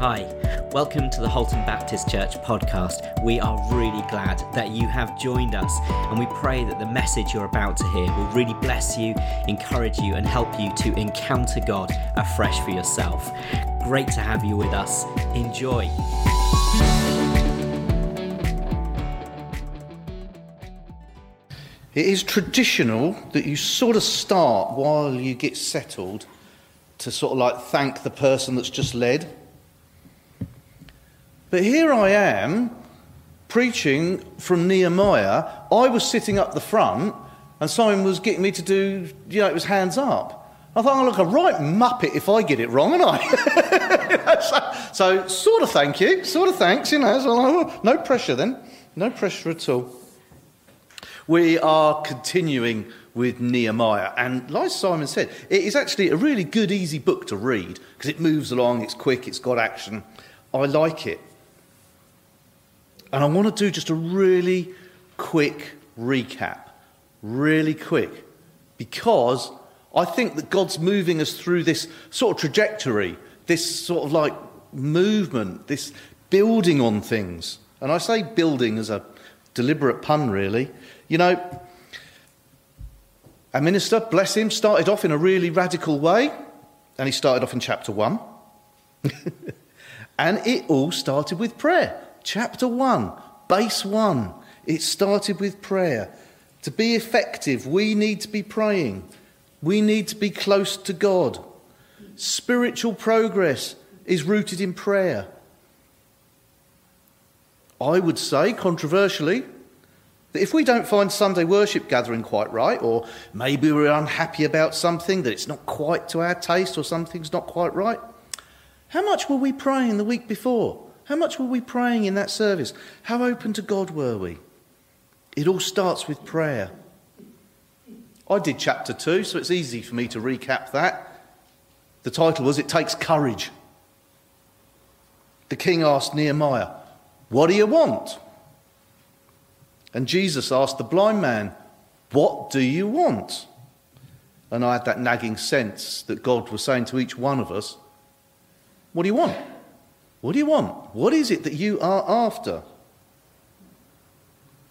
Hi, welcome to the Halton Baptist Church podcast. We are really glad that you have joined us, and we pray that the message you're about to hear will really bless you, encourage you, and help you to encounter God afresh for yourself. Great to have you with us. Enjoy. It is traditional that you sort of start while you get settled to sort of like thank the person that's just led. But here I am preaching from Nehemiah. I was sitting up the front and Simon was getting me to do, you know, it was hands up. I thought, I look a right muppet if I get it wrong, and I. so, so, sort of thank you, sort of thanks, you know. So, oh, no pressure then, no pressure at all. We are continuing with Nehemiah, and like Simon said, it is actually a really good, easy book to read because it moves along, it's quick, it's got action. I like it. And I want to do just a really quick recap. Really quick. Because I think that God's moving us through this sort of trajectory, this sort of like movement, this building on things. And I say building as a deliberate pun, really. You know, a minister, bless him, started off in a really radical way, and he started off in chapter 1. and it all started with prayer. Chapter 1, base 1. It started with prayer. To be effective, we need to be praying. We need to be close to God. Spiritual progress is rooted in prayer. I would say, controversially, that if we don't find Sunday worship gathering quite right, or maybe we're unhappy about something, that it's not quite to our taste, or something's not quite right, how much were we praying the week before? How much were we praying in that service? How open to God were we? It all starts with prayer. I did chapter 2, so it's easy for me to recap that. The title was It Takes Courage. The king asked Nehemiah, What do you want? And Jesus asked the blind man, What do you want? And I had that nagging sense that God was saying to each one of us, What do you want? What do you want? What is it that you are after?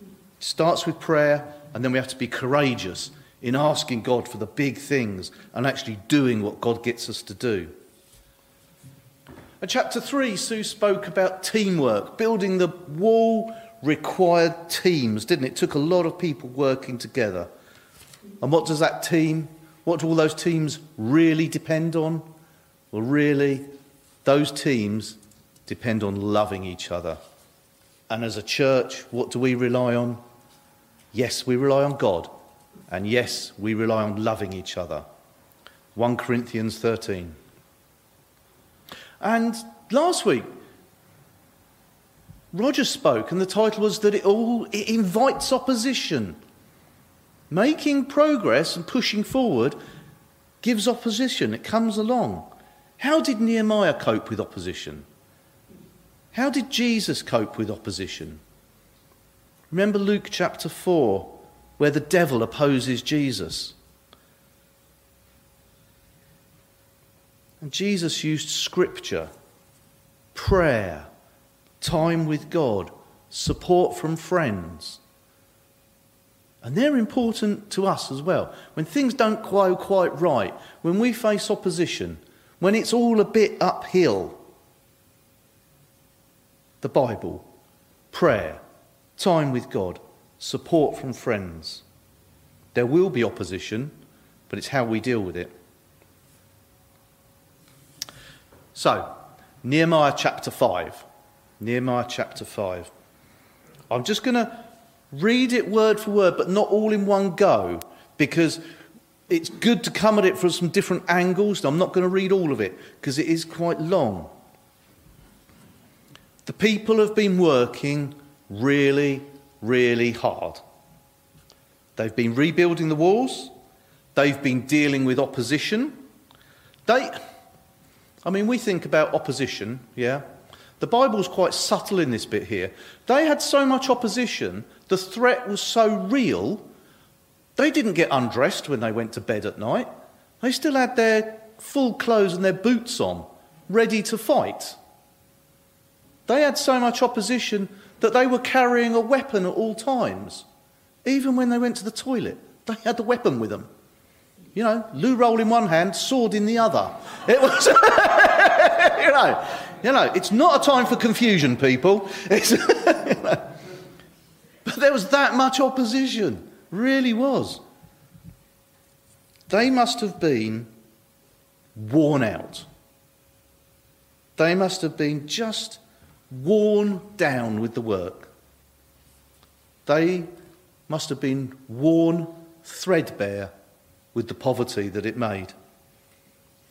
It starts with prayer, and then we have to be courageous in asking God for the big things and actually doing what God gets us to do. In chapter 3, Sue spoke about teamwork. Building the wall required teams, didn't it? It took a lot of people working together. And what does that team, what do all those teams really depend on? Well, really, those teams depend on loving each other. And as a church, what do we rely on? Yes, we rely on God and yes, we rely on loving each other. 1 Corinthians 13. And last week, Roger spoke, and the title was that it all it invites opposition. Making progress and pushing forward gives opposition, it comes along. How did Nehemiah cope with opposition? How did Jesus cope with opposition? Remember Luke chapter 4 where the devil opposes Jesus. And Jesus used scripture, prayer, time with God, support from friends. And they're important to us as well. When things don't go quite right, when we face opposition, when it's all a bit uphill, the Bible, prayer, time with God, support from friends. There will be opposition, but it's how we deal with it. So, Nehemiah chapter 5. Nehemiah chapter 5. I'm just going to read it word for word, but not all in one go, because it's good to come at it from some different angles. I'm not going to read all of it because it is quite long. The people have been working really, really hard. They've been rebuilding the walls, they've been dealing with opposition. They, I mean, we think about opposition, yeah? The Bible's quite subtle in this bit here. They had so much opposition, the threat was so real, they didn't get undressed when they went to bed at night. They still had their full clothes and their boots on, ready to fight. They had so much opposition that they were carrying a weapon at all times. Even when they went to the toilet, they had the weapon with them. You know, loo roll in one hand, sword in the other. It was, you know, you know, it's not a time for confusion, people. You know. But there was that much opposition, really was. They must have been worn out. They must have been just worn down with the work. They must have been worn threadbare with the poverty that it made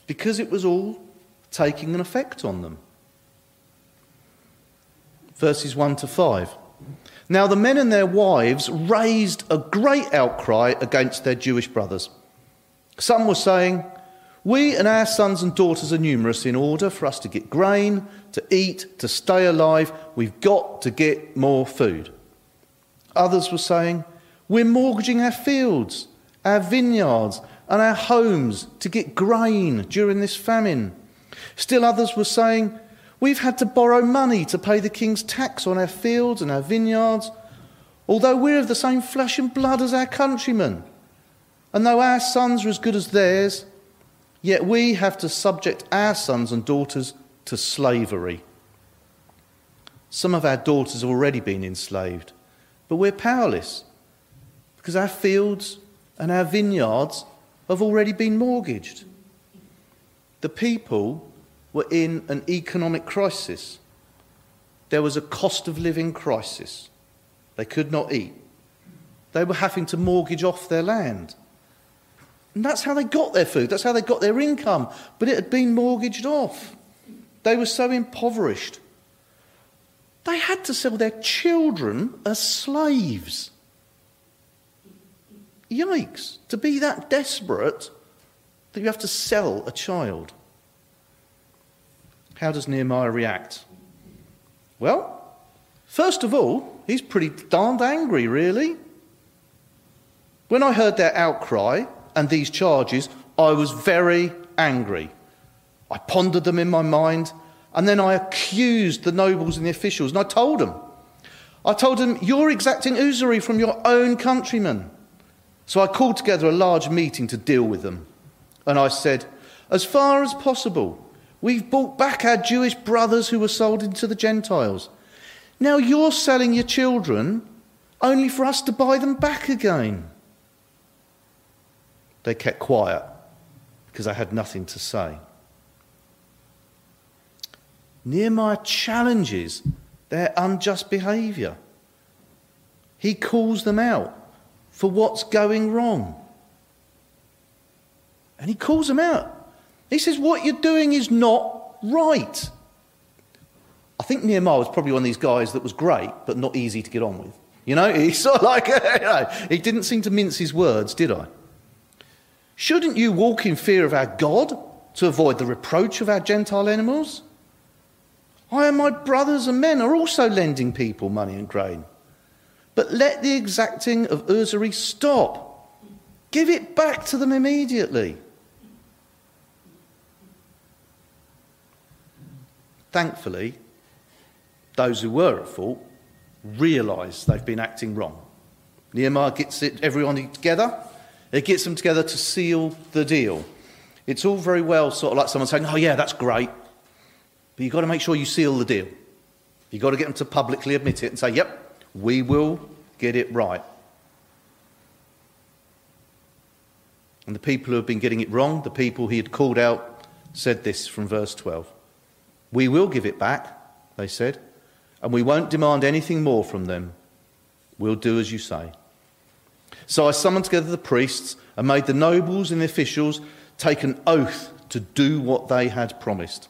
because it was all taking an effect on them. Verses 1 to 5. Now the men and their wives raised a great outcry against their Jewish brothers. Some were saying, We and our sons and daughters are numerous. In order for us to get grain, to eat, to stay alive, we've got to get more food. Others were saying, We're mortgaging our fields, our vineyards, and our homes to get grain during this famine. Still others were saying, We've had to borrow money to pay the king's tax on our fields and our vineyards, although we're of the same flesh and blood as our countrymen. And though our sons are as good as theirs, yet we have to subject our sons and daughters to slavery. Some of our daughters have already been enslaved, but we're powerless because our fields and our vineyards have already been mortgaged. The people were in an economic crisis. There was a cost of living crisis. They could not eat. They were having to mortgage off their land. And that's how they got their food, that's how they got their income. But it had been mortgaged off. They were so impoverished. They had to sell their children as slaves. Yikes, to be that desperate that you have to sell a child. How does Nehemiah react? Well, first of all, he's pretty darned angry, really. When I heard their outcry and these charges, I was very angry. I pondered them in my mind, and then I accused the nobles and the officials, and I told them. I told them, You're exacting usury from your own countrymen. So I called together a large meeting to deal with them. And I said, As far as possible, We've bought back our Jewish brothers who were sold into the Gentiles. Now you're selling your children only for us to buy them back again. They kept quiet because they had nothing to say. Nehemiah challenges their unjust behaviour. He calls them out for what's going wrong. And he calls them out he says, What you're doing is not right. I think Nehemiah was probably one of these guys that was great, but not easy to get on with. You know, he's sort of like, you know, he didn't seem to mince his words, did I? Shouldn't you walk in fear of our God to avoid the reproach of our Gentile enemies? I and my brothers and men are also lending people money and grain. But let the exacting of usury stop. Give it back to them immediately. Thankfully, those who were at fault realise they've been acting wrong. Nehemiah gets it, everyone together. It gets them together to seal the deal. It's all very well, sort of like someone saying, "Oh yeah, that's great," but you've got to make sure you seal the deal. You've got to get them to publicly admit it and say, "Yep, we will get it right." And the people who have been getting it wrong, the people he had called out, said this from verse 12. We will give it back, they said, and we won't demand anything more from them. We'll do as you say. So I summoned together the priests and made the nobles and the officials take an oath to do what they had promised.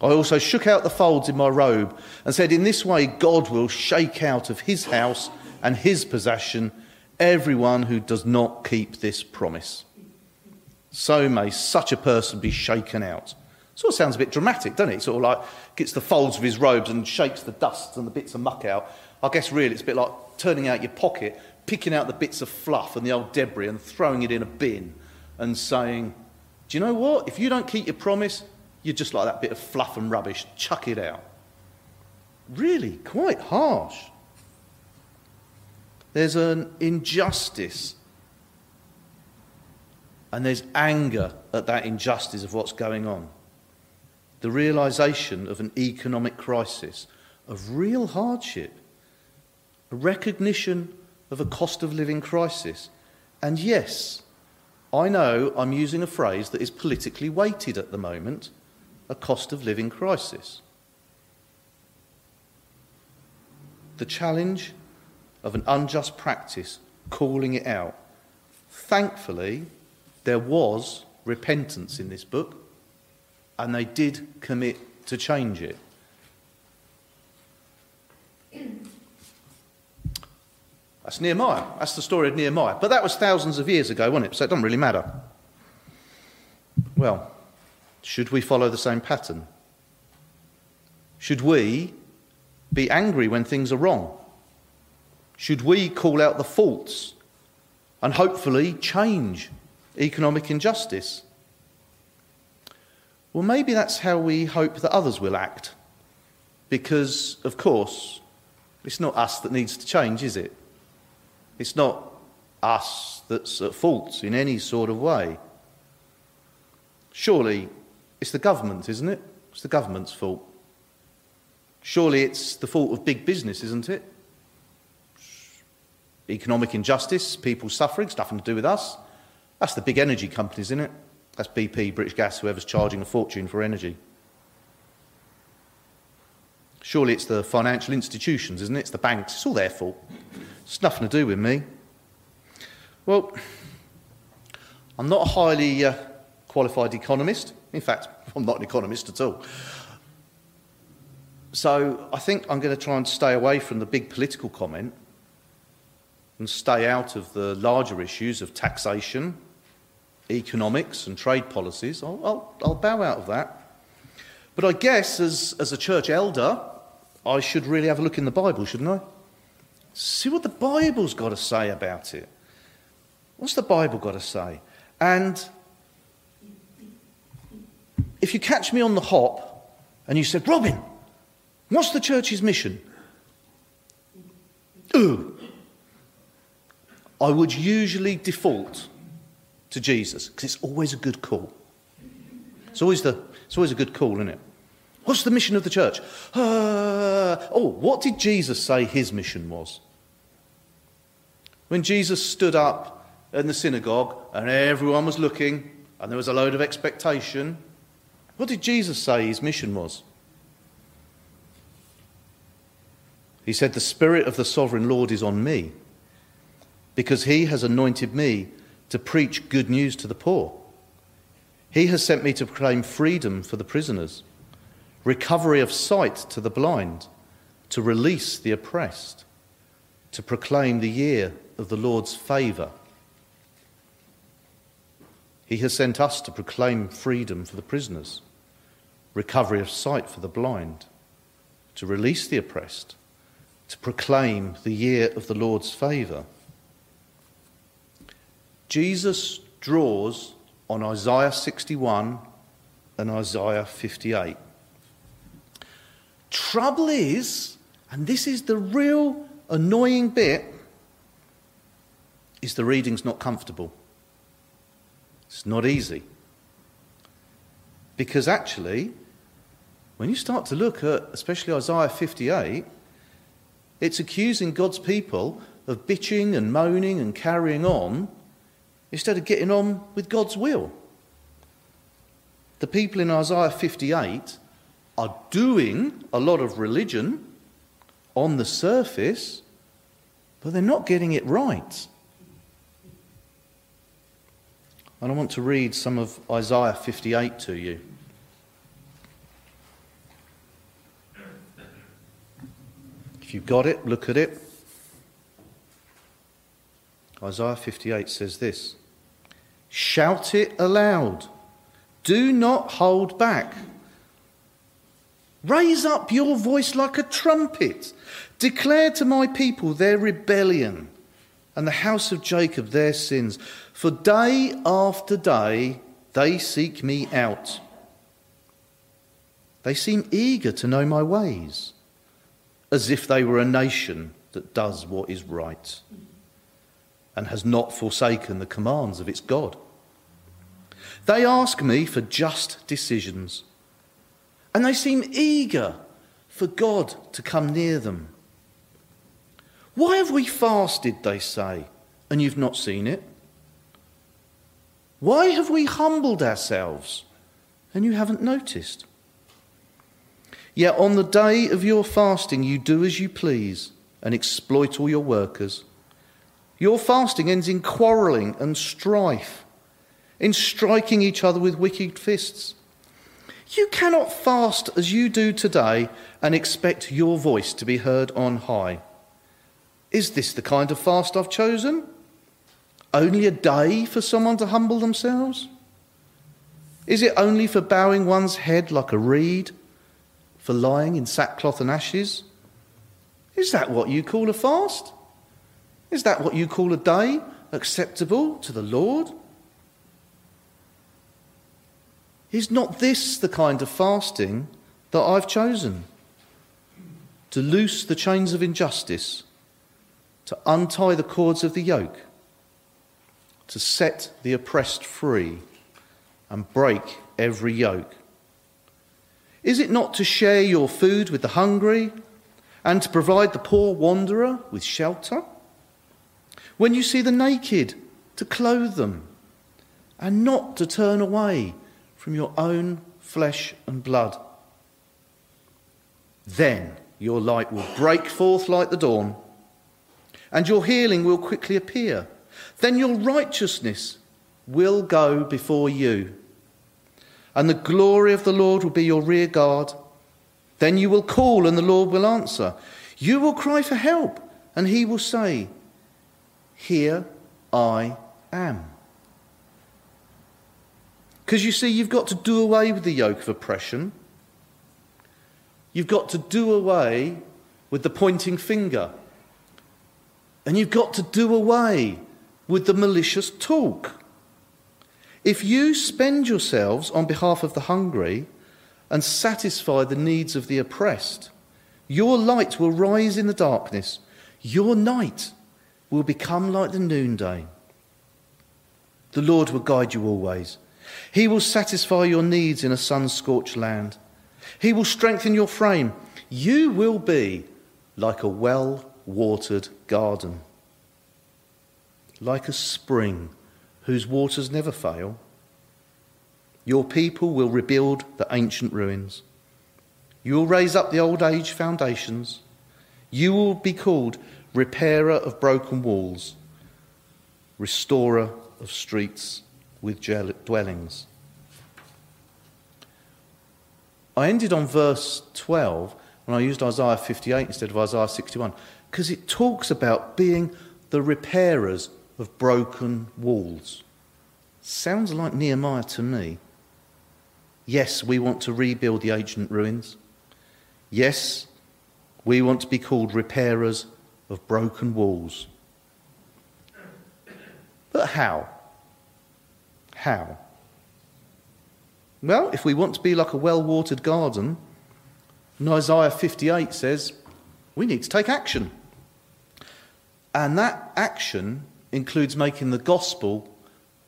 I also shook out the folds in my robe and said, In this way, God will shake out of his house and his possession everyone who does not keep this promise. So may such a person be shaken out. Sort of sounds a bit dramatic, doesn't it? Sort of like gets the folds of his robes and shakes the dust and the bits of muck out. I guess really it's a bit like turning out your pocket, picking out the bits of fluff and the old debris and throwing it in a bin and saying, Do you know what? If you don't keep your promise, you're just like that bit of fluff and rubbish. Chuck it out. really quite harsh. There's an injustice, and there's anger at that injustice of what's going on. The realization of an economic crisis, of real hardship, a recognition of a cost of living crisis. And yes, I know I'm using a phrase that is politically weighted at the moment a cost of living crisis. The challenge of an unjust practice, calling it out. Thankfully, there was repentance in this book, and they did commit to change it. That's Nehemiah. That's the story of Nehemiah. But that was thousands of years ago, wasn't it? So it doesn't really matter. Well, should we follow the same pattern? Should we be angry when things are wrong? Should we call out the faults and hopefully change economic injustice? Well, maybe that's how we hope that others will act. Because, of course, it's not us that needs to change, is it? It's not us that's at fault in any sort of way. Surely it's the government, isn't it? It's the government's fault. Surely it's the fault of big business, isn't it? Economic injustice, people suffering, it's nothing to do with us. That's the big energy companies, isn't it? That's BP, British Gas, whoever's charging a fortune for energy. Surely it's the financial institutions, isn't it? It's the banks. It's all their fault. It's nothing to do with me. Well, I'm not a highly uh, qualified economist. In fact, I'm not an economist at all. So I think I'm going to try and stay away from the big political comment and stay out of the larger issues of taxation, economics, and trade policies. I'll, I'll, I'll bow out of that. But I guess as, as a church elder, I should really have a look in the Bible, shouldn't I? See what the Bible's got to say about it. What's the Bible got to say? And if you catch me on the hop and you said, Robin, what's the church's mission? Ooh. I would usually default to Jesus because it's always a good call. It's always, the, it's always a good call, isn't it? What's the mission of the church? Uh, oh, what did Jesus say his mission was? When Jesus stood up in the synagogue and everyone was looking and there was a load of expectation, what did Jesus say his mission was? He said, The Spirit of the sovereign Lord is on me because he has anointed me to preach good news to the poor. He has sent me to proclaim freedom for the prisoners recovery of sight to the blind, to release the oppressed, to proclaim the year of the Lord's favour. He has sent us to proclaim freedom for the prisoners, recovery of sight for the blind, to release the oppressed, to proclaim the year of the Lord's favour. Jesus draws on Isaiah 61 and Isaiah 58. Trouble is, and this is the real annoying bit, is the reading's not comfortable. It's not easy. Because actually, when you start to look at especially Isaiah 58, it's accusing God's people of bitching and moaning and carrying on instead of getting on with God's will. The people in Isaiah 58 are doing a lot of religion on the surface, but they're not getting it right. And I want to read some of Isaiah 58 to you. If you've got it, look at it. Isaiah 58 says this Shout it aloud, do not hold back. Raise up your voice like a trumpet. Declare to my people their rebellion and the house of Jacob their sins. For day after day they seek me out. They seem eager to know my ways, as if they were a nation that does what is right and has not forsaken the commands of its God. They ask me for just decisions, and they seem eager for God to come near them. Why have we fasted, they say, and you've not seen it? Why have we humbled ourselves and you haven't noticed? Yet on the day of your fasting, you do as you please and exploit all your workers. Your fasting ends in quarrelling and strife, in striking each other with wicked fists. You cannot fast as you do today and expect your voice to be heard on high. Is this the kind of fast I've chosen? Only a day for someone to humble themselves? Is it only for bowing one's head like a reed, for lying in sackcloth and ashes? Is that what you call a fast? Is that what you call a day acceptable to the Lord? Is not this the kind of fasting that I've chosen? To loose the chains of injustice, to untie the cords of the yoke, to set the oppressed free and break every yoke? Is it not to share your food with the hungry and to provide the poor wanderer with shelter? When you see the naked, to clothe them and not to turn away from your own flesh and blood. Then your light will break forth like the dawn, and your healing will quickly appear. Then your righteousness will go before you, and the glory of the Lord will be your rear guard. Then you will call, and the Lord will answer. You will cry for help, and he will say, Here I am. Because you see, you've got to do away with the yoke of oppression. You've got to do away with the pointing finger. And you've got to do away with the malicious talk. If you spend yourselves on behalf of the hungry and satisfy the needs of the oppressed, your light will rise in the darkness. Your night will become like the noonday. The Lord will guide you always. He will satisfy your needs in a sun scorched land. He will strengthen your frame. You will be like a well watered garden, like a spring whose waters never fail. Your people will rebuild the ancient ruins. You will raise up the old age foundations. You will be called repairer of broken walls, restorer of streets with dwellings. I ended on verse 12 when I used Isaiah 58 instead of Isaiah 61 because it talks about being the repairers of broken walls. Sounds like Nehemiah to me. Yes, we want to rebuild the ancient ruins. Yes, we want to be called repairers of broken walls. But how? How? Well, if we want to be like a well watered garden, Isaiah 58 says we need to take action. And that action includes making the gospel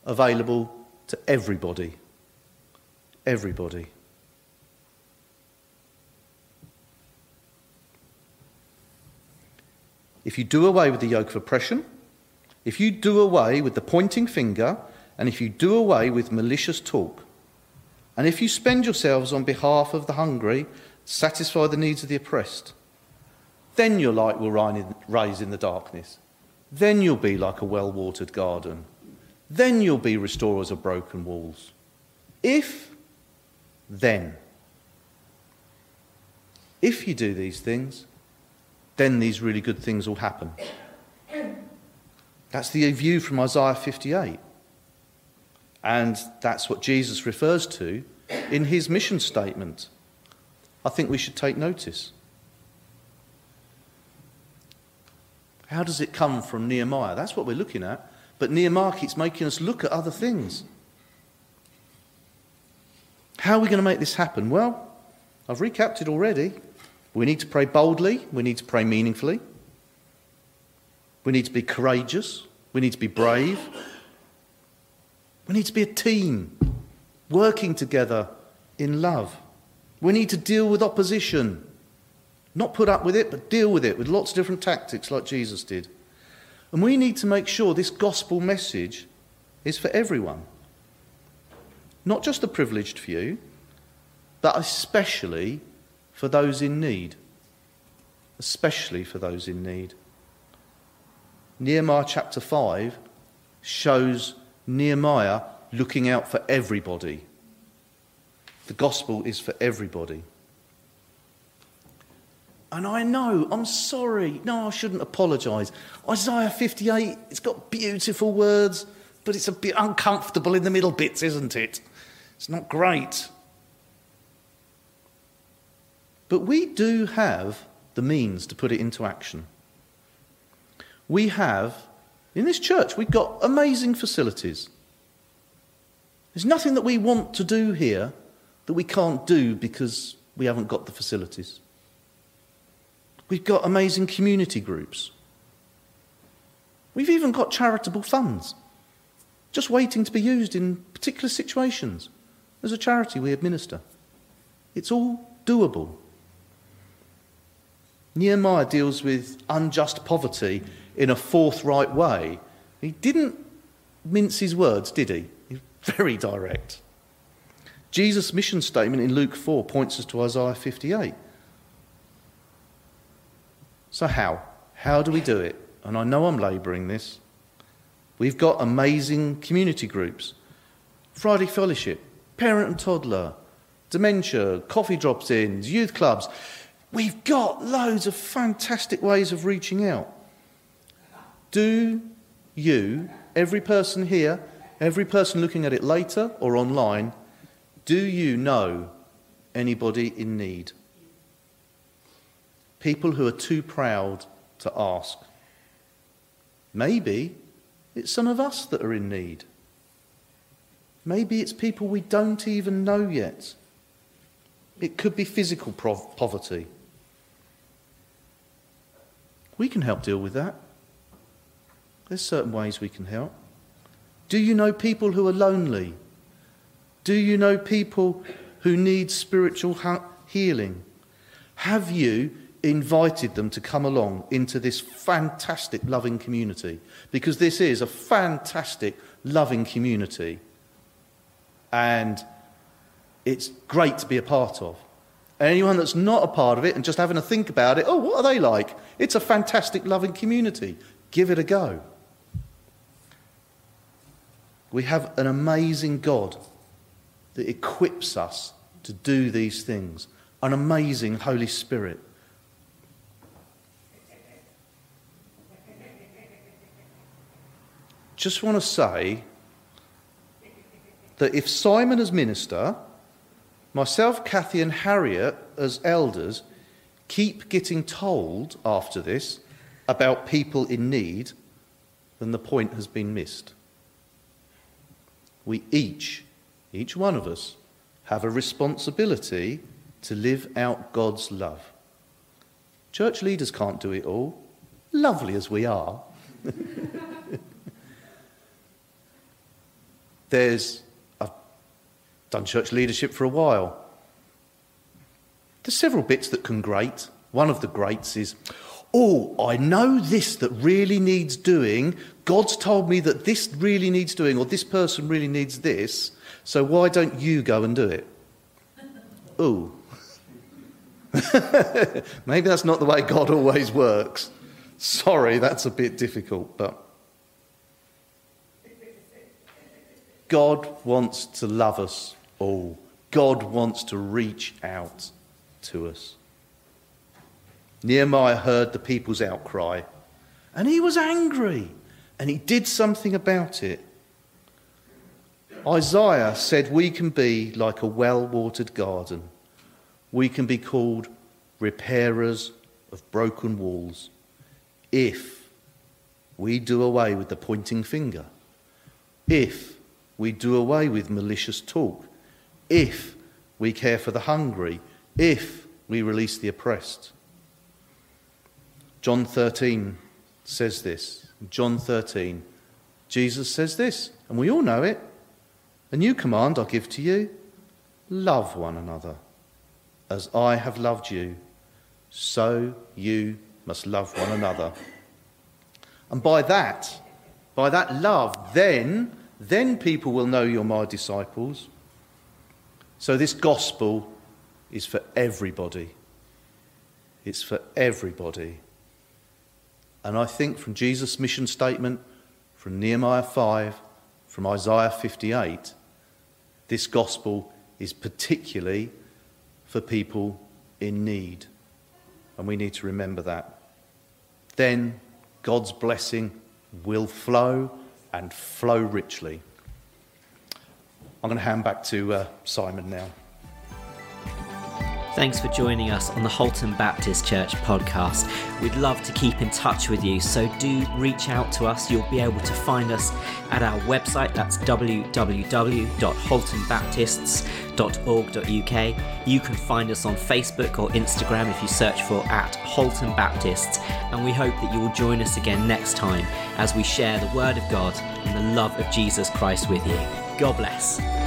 available to everybody. Everybody. If you do away with the yoke of oppression, if you do away with the pointing finger, and if you do away with malicious talk, and if you spend yourselves on behalf of the hungry, satisfy the needs of the oppressed, then your light will rise in the darkness. Then you'll be like a well watered garden. Then you'll be restorers of broken walls. If, then, if you do these things, then these really good things will happen. That's the view from Isaiah 58. And that's what Jesus refers to in his mission statement. I think we should take notice. How does it come from Nehemiah? That's what we're looking at. But Nehemiah keeps making us look at other things. How are we going to make this happen? Well, I've recapped it already. We need to pray boldly. We need to pray meaningfully. We need to be courageous. We need to be brave. We need to be a team, working together in love. We need to deal with opposition. Not put up with it, but deal with it with lots of different tactics like Jesus did. And we need to make sure this gospel message is for everyone. Not just the privileged few, but especially for those in need. Especially for those in need. Nehemiah chapter 5 shows Nehemiah looking out for everybody. The gospel is for everybody. And I know, I'm sorry. No, I shouldn't apologise. Isaiah 58, it's got beautiful words, but it's a bit uncomfortable in the middle bits, isn't it? It's not great. But we do have the means to put it into action. We have, in this church, we've got amazing facilities. There's nothing that we want to do here that we can't do because we haven't got the facilities. We've got amazing community groups. We've even got charitable funds just waiting to be used in particular situations. As a charity, we administer. It's all doable. Nehemiah deals with unjust poverty in a forthright way. He didn't mince his words, did he? He's very direct. Jesus' mission statement in Luke 4 points us to Isaiah 58. So, how? How do we do it? And I know I'm labouring this. We've got amazing community groups Friday Fellowship, Parent and Toddler, Dementia, Coffee Drops Ins, Youth Clubs. We've got loads of fantastic ways of reaching out. Do you, every person here, every person looking at it later or online, do you know anybody in need? people who are too proud to ask. Maybe it's some of us that are in need. Maybe it's people we don't even know yet. It could be physical poverty. We can help deal with that. There's certain ways we can help. Do you know people who are lonely? Do you know people who need spiritual healing? Have you invited them to come along into this fantastic, loving community. Because this is a fantastic, loving community. And it's great to be a part of. Anyone that's not a part of it and just having a think about it, oh, what are they like? It's a fantastic, loving community. Give it a go. We have an amazing God that equips us to do these things, an amazing Holy Spirit. just want to say that if Simon as minister, myself, Kathy, and Harriet as elders keep getting told after this about people in need, then the point has been missed. We each, each one of us, have a responsibility to live out God's love. Church leaders can't do it all, lovely as we are. There's, I've done church leadership for a while. There's several bits that can grate. One of the greats is, oh, I know this that really needs doing. God's told me that this really needs doing, or this person really needs this. So why don't you go and do it? Ooh. Maybe that's not the way God always works. Sorry, that's a bit difficult, but God wants to love us all. God wants to reach out to us. Nehemiah heard the people's outcry and he was angry and he did something about it. Isaiah said we can be like a well watered garden. We can be called repairers of broken walls if we do away with the pointing finger. If we do away with malicious talk. If we care for the hungry, if we release the oppressed. John 13 says this. John 13, Jesus says this, and we all know it. A new command I give to you love one another. As I have loved you, so you must love one another. And by that, by that love, then, then people will know you're my disciples. So this gospel is for everybody. It's for everybody. And I think from Jesus' mission statement, from Nehemiah 5, from Isaiah 58, this gospel is particularly for people in need. And we need to remember that. Then God's blessing will flow and flow richly. I'm going to hand back to uh, Simon now. Thanks for joining us on the Halton Baptist Church podcast. We'd love to keep in touch with you, so do reach out to us. You'll be able to find us at our website, that's www.haltonbaptists.org.uk. You can find us on Facebook or Instagram if you search for at Halton Baptists, and we hope that you will join us again next time as we share the Word of God and the love of Jesus Christ with you. God bless.